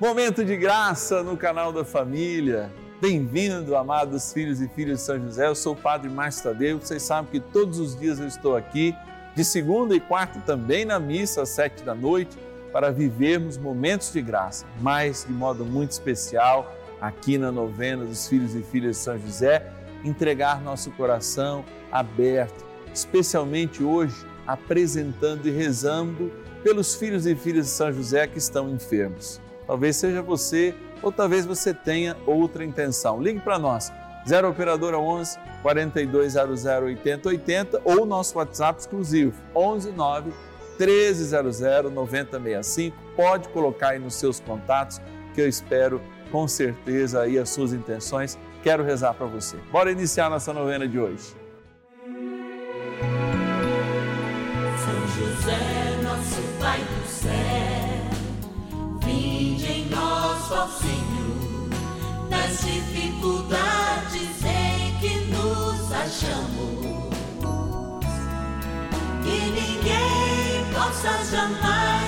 Momento de graça no canal da família. Bem-vindo, amados filhos e filhas de São José. Eu sou o Padre Márcio Tadeu. Vocês sabem que todos os dias eu estou aqui, de segunda e quarta também na missa, às sete da noite, para vivermos momentos de graça, mas de modo muito especial, aqui na novena dos filhos e filhas de São José, entregar nosso coração aberto, especialmente hoje, apresentando e rezando pelos filhos e filhas de São José que estão enfermos. Talvez seja você ou talvez você tenha outra intenção. Ligue para nós, 0 Operadora 11 4200 8080 ou nosso WhatsApp exclusivo, 11 9 1300 9065. Pode colocar aí nos seus contatos que eu espero com certeza aí as suas intenções. Quero rezar para você. Bora iniciar nossa novena de hoje. São José, dificuldades em que nos achamos. Que ninguém possa jamais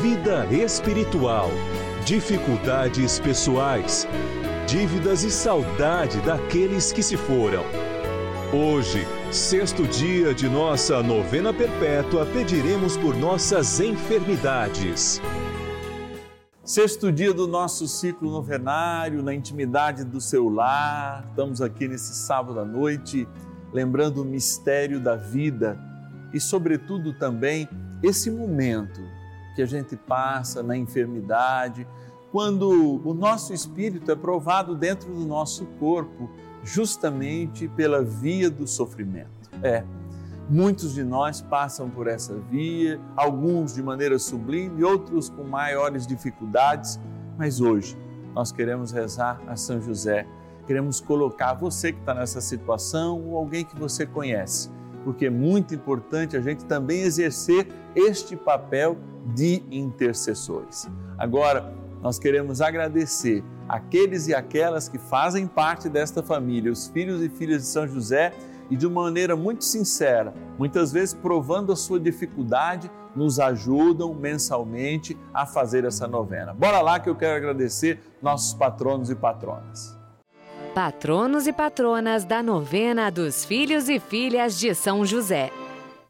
vida espiritual, dificuldades pessoais, dívidas e saudade daqueles que se foram. Hoje, sexto dia de nossa novena perpétua, pediremos por nossas enfermidades. Sexto dia do nosso ciclo novenário, na intimidade do seu lar. Estamos aqui nesse sábado à noite, lembrando o mistério da vida e, sobretudo, também esse momento que a gente passa na enfermidade, quando o nosso espírito é provado dentro do nosso corpo, justamente pela via do sofrimento. É, muitos de nós passam por essa via, alguns de maneira sublime, outros com maiores dificuldades, mas hoje nós queremos rezar a São José, queremos colocar você que está nessa situação ou alguém que você conhece, porque é muito importante a gente também exercer este papel de intercessores. Agora, nós queremos agradecer aqueles e aquelas que fazem parte desta família, os filhos e filhas de São José, e de uma maneira muito sincera, muitas vezes provando a sua dificuldade, nos ajudam mensalmente a fazer essa novena. Bora lá que eu quero agradecer nossos patronos e patronas. Patronos e patronas da novena dos filhos e filhas de São José.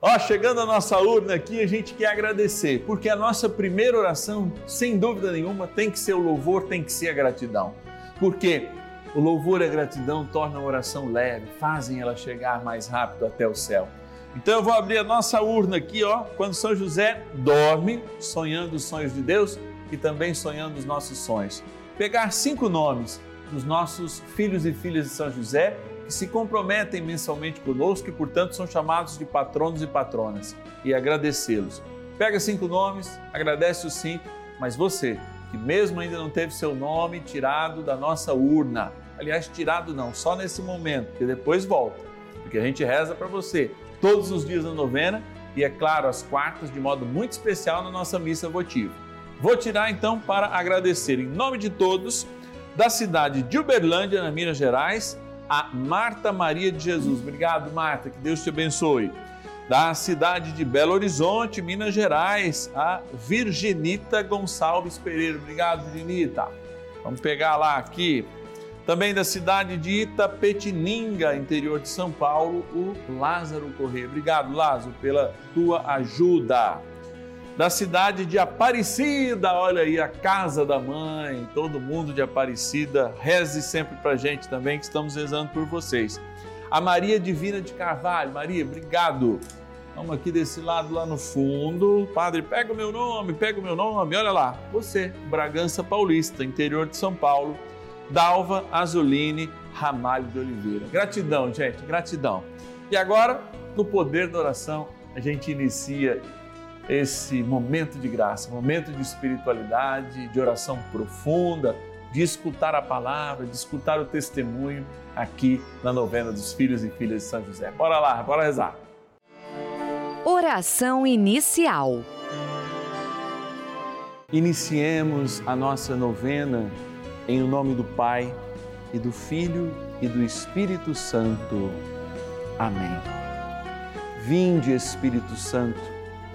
Ó, chegando a nossa urna aqui, a gente quer agradecer, porque a nossa primeira oração, sem dúvida nenhuma, tem que ser o louvor, tem que ser a gratidão. Porque o louvor e a gratidão tornam a oração leve, fazem ela chegar mais rápido até o céu. Então eu vou abrir a nossa urna aqui, ó, quando São José dorme, sonhando os sonhos de Deus e também sonhando os nossos sonhos. Pegar cinco nomes dos nossos filhos e filhas de São José que se comprometem mensalmente conosco e, portanto, são chamados de patronos e patronas, e agradecê-los. Pega cinco nomes, agradece os cinco, mas você, que mesmo ainda não teve seu nome tirado da nossa urna, aliás, tirado não, só nesse momento, que depois volta, porque a gente reza para você todos os dias da novena e, é claro, às quartas, de modo muito especial na nossa missa votiva. Vou tirar então para agradecer em nome de todos da cidade de Uberlândia, na Minas Gerais, a Marta Maria de Jesus. Obrigado, Marta, que Deus te abençoe. Da cidade de Belo Horizonte, Minas Gerais, a Virginita Gonçalves Pereira. Obrigado, Virginita. Vamos pegar lá aqui. Também da cidade de Itapetininga, interior de São Paulo, o Lázaro Corrêa. Obrigado, Lázaro, pela tua ajuda. Da cidade de Aparecida, olha aí a casa da mãe, todo mundo de Aparecida, reze sempre para gente também que estamos rezando por vocês. A Maria Divina de Carvalho, Maria, obrigado. Vamos aqui desse lado lá no fundo. Padre, pega o meu nome, pega o meu nome. Olha lá, você, Bragança Paulista, interior de São Paulo. Dalva Azuline Ramalho de Oliveira. Gratidão, gente, gratidão. E agora, no poder da oração, a gente inicia esse momento de graça, momento de espiritualidade, de oração profunda, de escutar a palavra, de escutar o testemunho aqui na novena dos filhos e filhas de São José. Bora lá, bora rezar. Oração inicial. Iniciemos a nossa novena em nome do Pai e do Filho e do Espírito Santo. Amém. Vinde, Espírito Santo,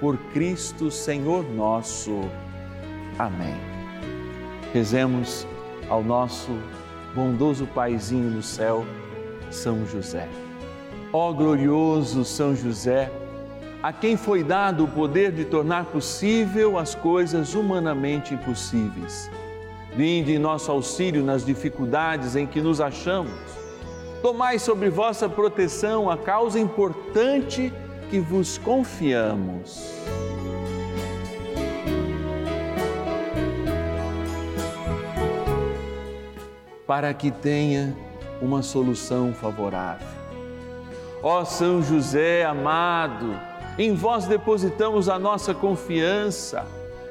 Por Cristo Senhor nosso. Amém. Rezemos ao nosso bondoso Paizinho no céu, São José. Ó glorioso São José, a quem foi dado o poder de tornar possível as coisas humanamente impossíveis. Vinde em nosso auxílio nas dificuldades em que nos achamos. Tomai sobre vossa proteção a causa importante que vos confiamos. Para que tenha uma solução favorável Ó São José amado, em vós depositamos a nossa confiança,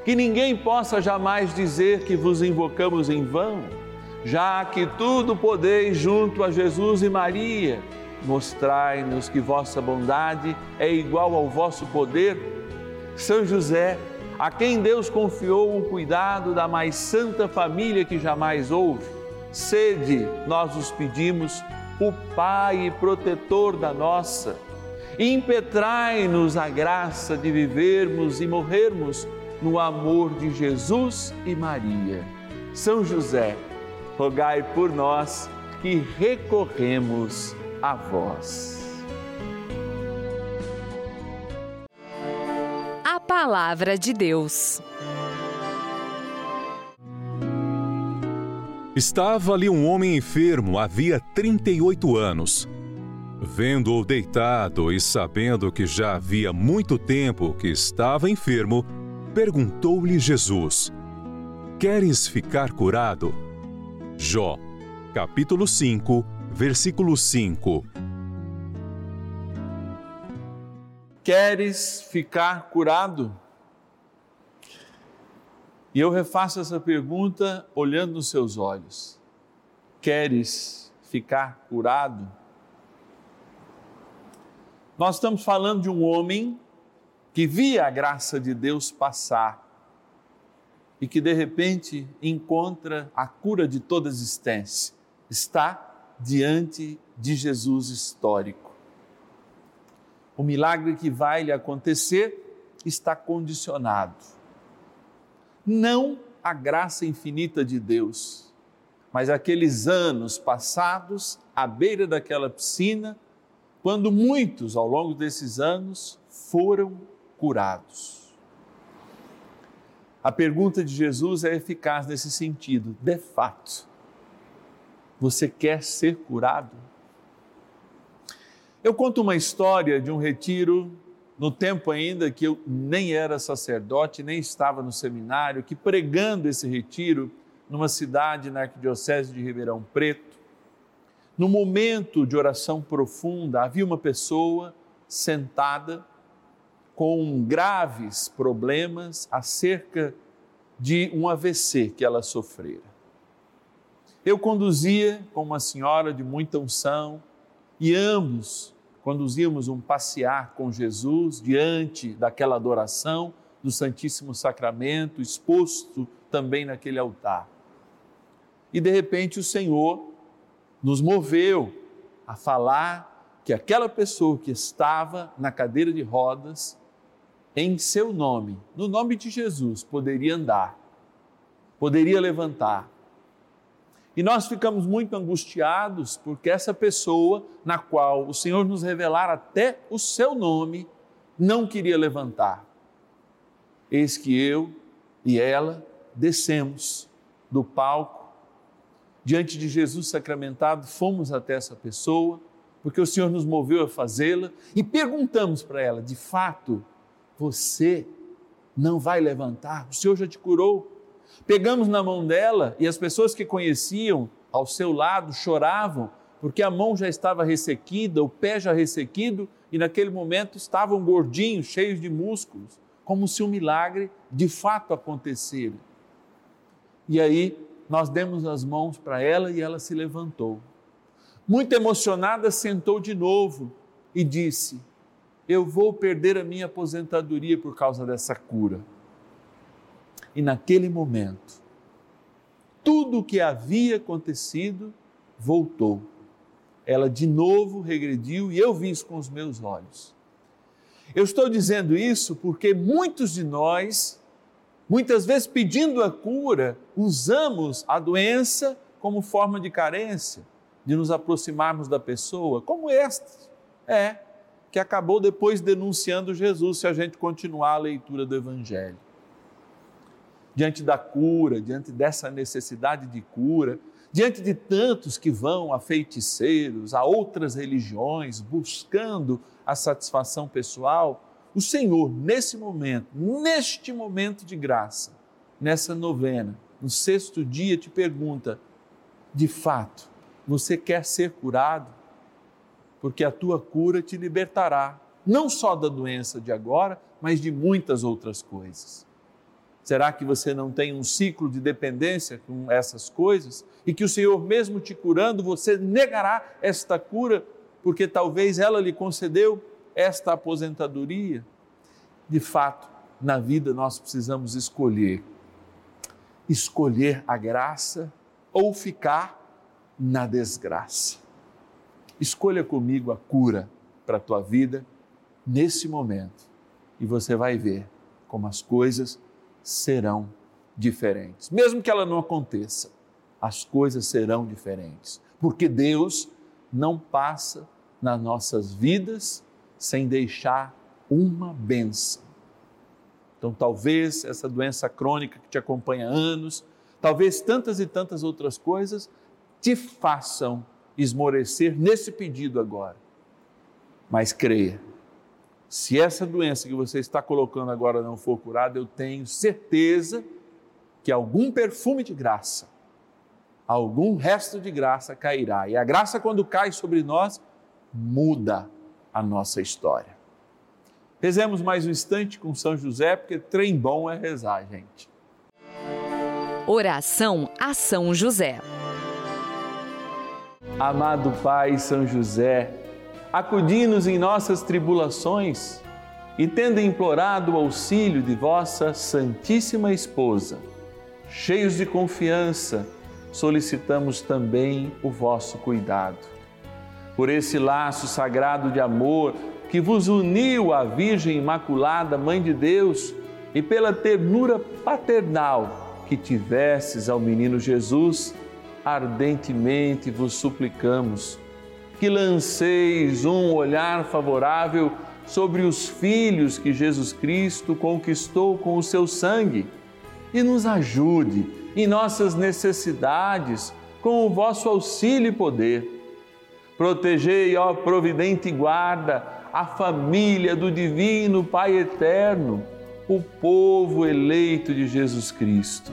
que ninguém possa jamais dizer que vos invocamos em vão, já que tudo podeis junto a Jesus e Maria. Mostrai-nos que vossa bondade é igual ao vosso poder. São José, a quem Deus confiou o cuidado da mais santa família que jamais houve, sede, nós os pedimos, o Pai e protetor da nossa. Impetrai-nos a graça de vivermos e morrermos no amor de Jesus e Maria. São José, rogai por nós que recorremos a vós. A Palavra de Deus. Estava ali um homem enfermo havia 38 anos. Vendo-o deitado e sabendo que já havia muito tempo que estava enfermo, perguntou-lhe Jesus: Queres ficar curado? Jó, capítulo 5, versículo 5. Queres ficar curado? E eu refaço essa pergunta olhando nos seus olhos. Queres ficar curado? Nós estamos falando de um homem que via a graça de Deus passar e que de repente encontra a cura de toda existência. Está diante de Jesus histórico. O milagre que vai lhe acontecer está condicionado não a graça infinita de Deus, mas aqueles anos passados à beira daquela piscina, quando muitos ao longo desses anos foram curados. A pergunta de Jesus é eficaz nesse sentido. De fato, você quer ser curado? Eu conto uma história de um retiro no tempo ainda que eu nem era sacerdote, nem estava no seminário, que pregando esse retiro numa cidade na arquidiocese de Ribeirão Preto, no momento de oração profunda, havia uma pessoa sentada com graves problemas acerca de um AVC que ela sofrera. Eu conduzia com uma senhora de muita unção e ambos conduzíamos um passear com Jesus diante daquela adoração, do Santíssimo Sacramento, exposto também naquele altar. E de repente o Senhor nos moveu a falar que aquela pessoa que estava na cadeira de rodas, em seu nome, no nome de Jesus, poderia andar, poderia levantar. E nós ficamos muito angustiados porque essa pessoa, na qual o Senhor nos revelara até o seu nome, não queria levantar. Eis que eu e ela descemos do palco, diante de Jesus sacramentado, fomos até essa pessoa, porque o Senhor nos moveu a fazê-la, e perguntamos para ela: de fato, você não vai levantar? O Senhor já te curou? Pegamos na mão dela e as pessoas que conheciam ao seu lado choravam, porque a mão já estava ressequida, o pé já ressequido, e naquele momento estavam gordinhos, cheios de músculos, como se um milagre de fato acontecera. E aí nós demos as mãos para ela e ela se levantou. Muito emocionada, sentou de novo e disse: Eu vou perder a minha aposentadoria por causa dessa cura. E naquele momento, tudo o que havia acontecido voltou. Ela de novo regrediu e eu vi isso com os meus olhos. Eu estou dizendo isso porque muitos de nós Muitas vezes, pedindo a cura, usamos a doença como forma de carência, de nos aproximarmos da pessoa, como este é, que acabou depois denunciando Jesus, se a gente continuar a leitura do Evangelho. Diante da cura, diante dessa necessidade de cura, diante de tantos que vão a feiticeiros, a outras religiões, buscando a satisfação pessoal, o Senhor, nesse momento, neste momento de graça, nessa novena, no sexto dia, te pergunta: de fato, você quer ser curado? Porque a tua cura te libertará, não só da doença de agora, mas de muitas outras coisas. Será que você não tem um ciclo de dependência com essas coisas? E que o Senhor, mesmo te curando, você negará esta cura, porque talvez ela lhe concedeu esta aposentadoria? De fato, na vida nós precisamos escolher. Escolher a graça ou ficar na desgraça. Escolha comigo a cura para a tua vida nesse momento e você vai ver como as coisas serão diferentes. Mesmo que ela não aconteça, as coisas serão diferentes, porque Deus não passa nas nossas vidas sem deixar uma benção. Então, talvez essa doença crônica que te acompanha há anos, talvez tantas e tantas outras coisas te façam esmorecer nesse pedido agora. Mas creia, se essa doença que você está colocando agora não for curada, eu tenho certeza que algum perfume de graça, algum resto de graça cairá. E a graça, quando cai sobre nós, muda a nossa história. Rezemos mais um instante com São José, porque trem bom é rezar, gente. Oração a São José. Amado Pai São José, acudi-nos em nossas tribulações e, tendo implorado o auxílio de vossa Santíssima Esposa, cheios de confiança, solicitamos também o vosso cuidado. Por esse laço sagrado de amor que vos uniu à Virgem Imaculada, Mãe de Deus, e pela ternura paternal que tivesses ao menino Jesus, ardentemente vos suplicamos que lanceis um olhar favorável sobre os filhos que Jesus Cristo conquistou com o seu sangue e nos ajude em nossas necessidades com o vosso auxílio e poder Protegei, ó providente guarda, a família do Divino Pai Eterno, o povo eleito de Jesus Cristo.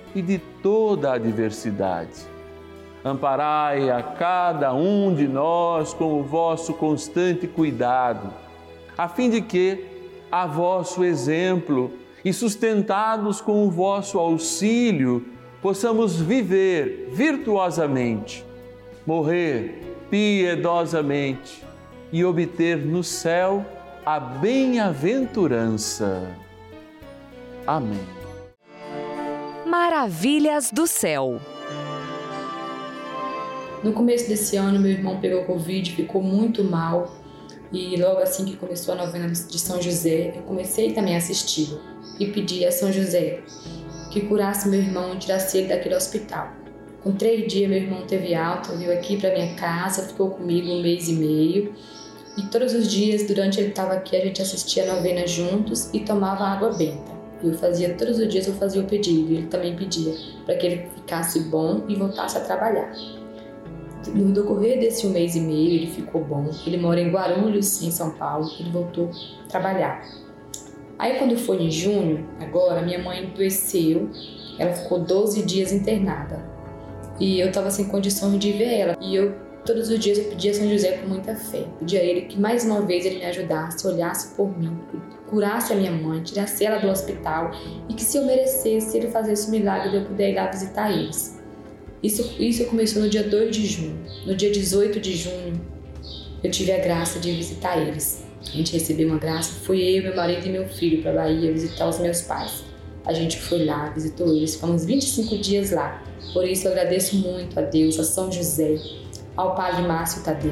e de toda a adversidade. Amparai a cada um de nós com o vosso constante cuidado, a fim de que, a vosso exemplo e sustentados com o vosso auxílio, possamos viver virtuosamente, morrer piedosamente e obter no céu a bem-aventurança. Amém. Maravilhas do céu. No começo desse ano, meu irmão pegou Covid, ficou muito mal. E logo assim que começou a novena de São José, eu comecei também a assisti-lo e pedi a São José que curasse meu irmão e tirasse ele daquele hospital. Com três dias, meu irmão teve alta, veio aqui para minha casa, ficou comigo um mês e meio. E todos os dias, durante ele estava aqui, a gente assistia a novena juntos e tomava água benta. Eu fazia todos os dias, eu fazia o pedido, e ele também pedia para que ele ficasse bom e voltasse a trabalhar. No decorrer desse um mês e meio, ele ficou bom. Ele mora em Guarulhos, em São Paulo. Ele voltou a trabalhar. Aí, quando foi em junho, agora, minha mãe adoeceu. Ela ficou 12 dias internada. E eu estava sem condições de ver ela. E eu, todos os dias, eu pedia a São José com muita fé. Pedia a ele que mais uma vez ele me ajudasse, olhasse por mim, curasse a minha mãe, tirasse ela do hospital e que se eu merecesse, ele fizesse o milagre de eu poder ir lá visitar eles. Isso, isso começou no dia 2 de junho. No dia 18 de junho, eu tive a graça de visitar eles. A gente recebeu uma graça. Fui eu, meu marido e meu filho para Bahia visitar os meus pais. A gente foi lá, visitou eles. Ficamos 25 dias lá. Por isso eu agradeço muito a Deus, a São José, ao Padre Márcio Tadeu.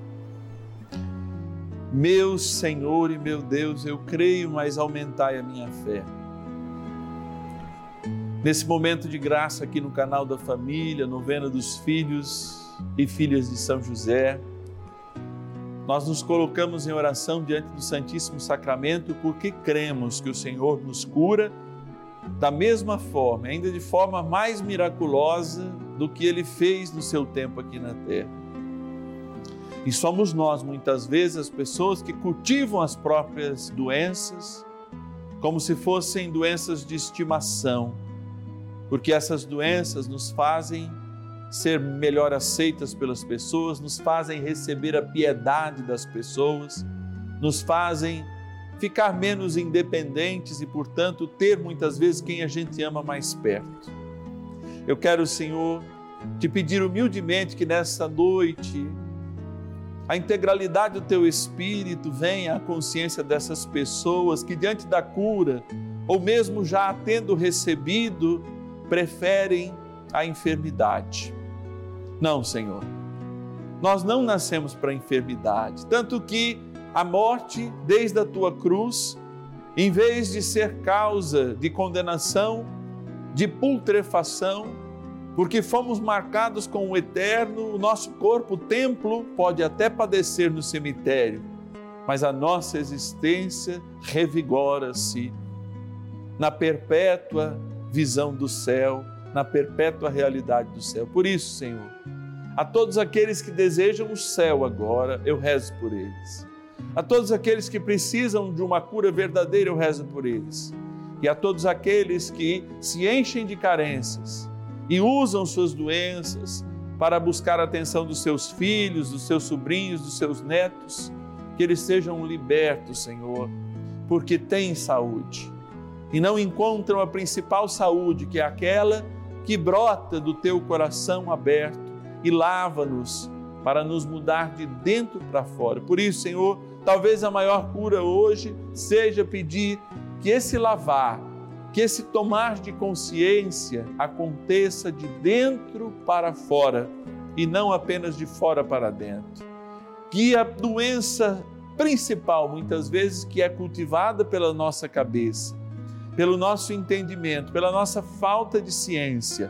Meu Senhor e meu Deus, eu creio, mas aumentai a minha fé. Nesse momento de graça aqui no canal da família, novena dos filhos e filhas de São José, nós nos colocamos em oração diante do Santíssimo Sacramento porque cremos que o Senhor nos cura da mesma forma, ainda de forma mais miraculosa do que ele fez no seu tempo aqui na terra. E somos nós, muitas vezes, as pessoas que cultivam as próprias doenças como se fossem doenças de estimação porque essas doenças nos fazem ser melhor aceitas pelas pessoas, nos fazem receber a piedade das pessoas, nos fazem ficar menos independentes e, portanto, ter muitas vezes quem a gente ama mais perto. Eu quero, Senhor, te pedir humildemente que nessa noite a integralidade do teu espírito venha à consciência dessas pessoas que, diante da cura, ou mesmo já tendo recebido, preferem a enfermidade. Não, Senhor. Nós não nascemos para a enfermidade, tanto que a morte, desde a tua cruz, em vez de ser causa de condenação, de putrefação, porque fomos marcados com o eterno, o nosso corpo, o templo, pode até padecer no cemitério, mas a nossa existência revigora-se na perpétua visão do céu, na perpétua realidade do céu. Por isso, Senhor, a todos aqueles que desejam o céu agora, eu rezo por eles. A todos aqueles que precisam de uma cura verdadeira, eu rezo por eles. E a todos aqueles que se enchem de carências e usam suas doenças para buscar a atenção dos seus filhos, dos seus sobrinhos, dos seus netos, que eles sejam libertos, Senhor, porque têm saúde e não encontram a principal saúde, que é aquela que brota do teu coração aberto e lava-nos para nos mudar de dentro para fora. Por isso, Senhor, talvez a maior cura hoje seja pedir que esse lavar, que esse tomar de consciência aconteça de dentro para fora e não apenas de fora para dentro. que a doença principal, muitas vezes, que é cultivada pela nossa cabeça, pelo nosso entendimento, pela nossa falta de ciência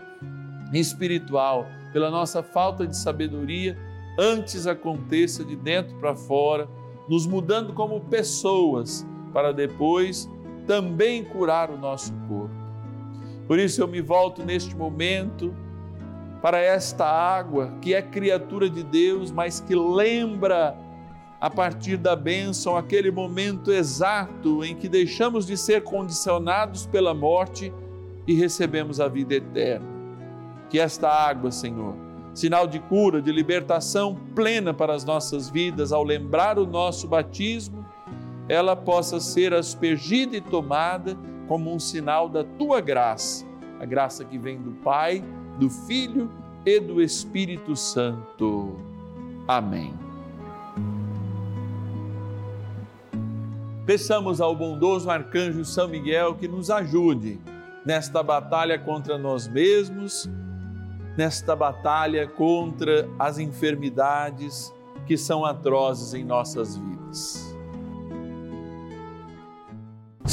espiritual, pela nossa falta de sabedoria, antes aconteça de dentro para fora, nos mudando como pessoas, para depois também curar o nosso corpo. Por isso eu me volto neste momento para esta água que é criatura de Deus, mas que lembra a partir da bênção aquele momento exato em que deixamos de ser condicionados pela morte e recebemos a vida eterna. Que esta água, Senhor, sinal de cura, de libertação plena para as nossas vidas, ao lembrar o nosso batismo, ela possa ser aspergida e tomada como um sinal da tua graça, a graça que vem do Pai, do Filho e do Espírito Santo. Amém. Peçamos ao bondoso arcanjo São Miguel que nos ajude nesta batalha contra nós mesmos nesta batalha contra as enfermidades que são atrozes em nossas vidas.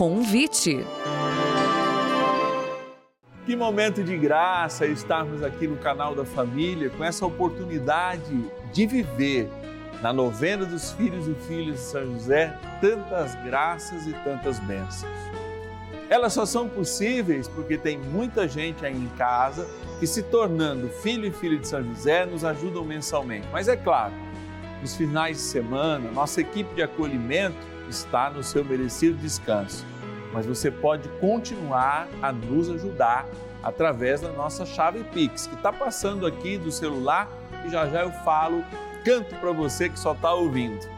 Convite. Que momento de graça estarmos aqui no canal da família com essa oportunidade de viver na novena dos filhos e filhas de São José tantas graças e tantas bênçãos. Elas só são possíveis porque tem muita gente aí em casa que, se tornando filho e filha de São José, nos ajudam mensalmente. Mas é claro, nos finais de semana, nossa equipe de acolhimento está no seu merecido descanso. Mas você pode continuar a nos ajudar através da nossa chave Pix, que está passando aqui do celular e já já eu falo, canto para você que só está ouvindo.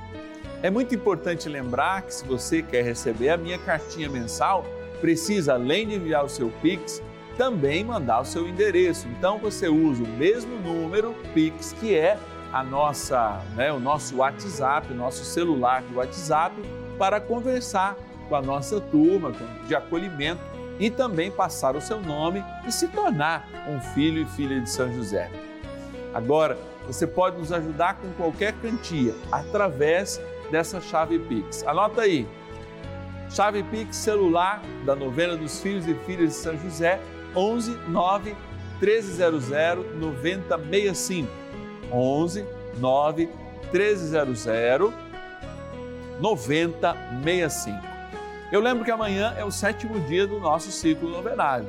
É muito importante lembrar que se você quer receber a minha cartinha mensal, precisa, além de enviar o seu Pix, também mandar o seu endereço. Então você usa o mesmo número Pix que é a nossa, né, o nosso WhatsApp, o nosso celular de WhatsApp para conversar com a nossa turma de acolhimento e também passar o seu nome e se tornar um filho e filha de São José. Agora, você pode nos ajudar com qualquer quantia através dessa chave Pix. Anota aí Chave Pix celular da novena dos filhos e filhas de São José, 11 9 1300 9065. 11 9 1300 9065. Eu lembro que amanhã é o sétimo dia do nosso ciclo novenário.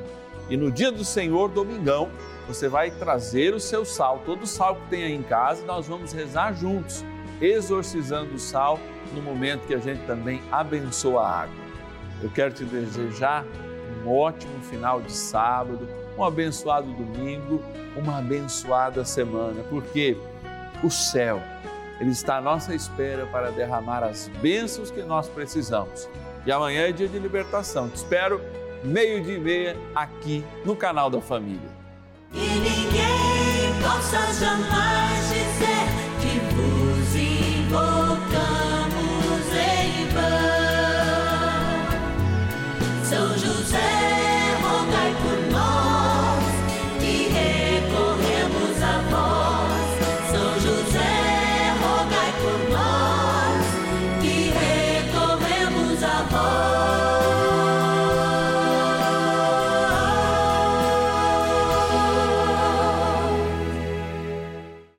E no dia do Senhor, domingão, você vai trazer o seu sal, todo o sal que tem aí em casa, e nós vamos rezar juntos, exorcizando o sal no momento que a gente também abençoa a água. Eu quero te desejar um ótimo final de sábado, um abençoado domingo, uma abençoada semana, porque o céu, ele está à nossa espera para derramar as bênçãos que nós precisamos. E amanhã é dia de libertação. Te espero meio-dia e meia aqui no canal da Família. E ninguém possa jamais dizer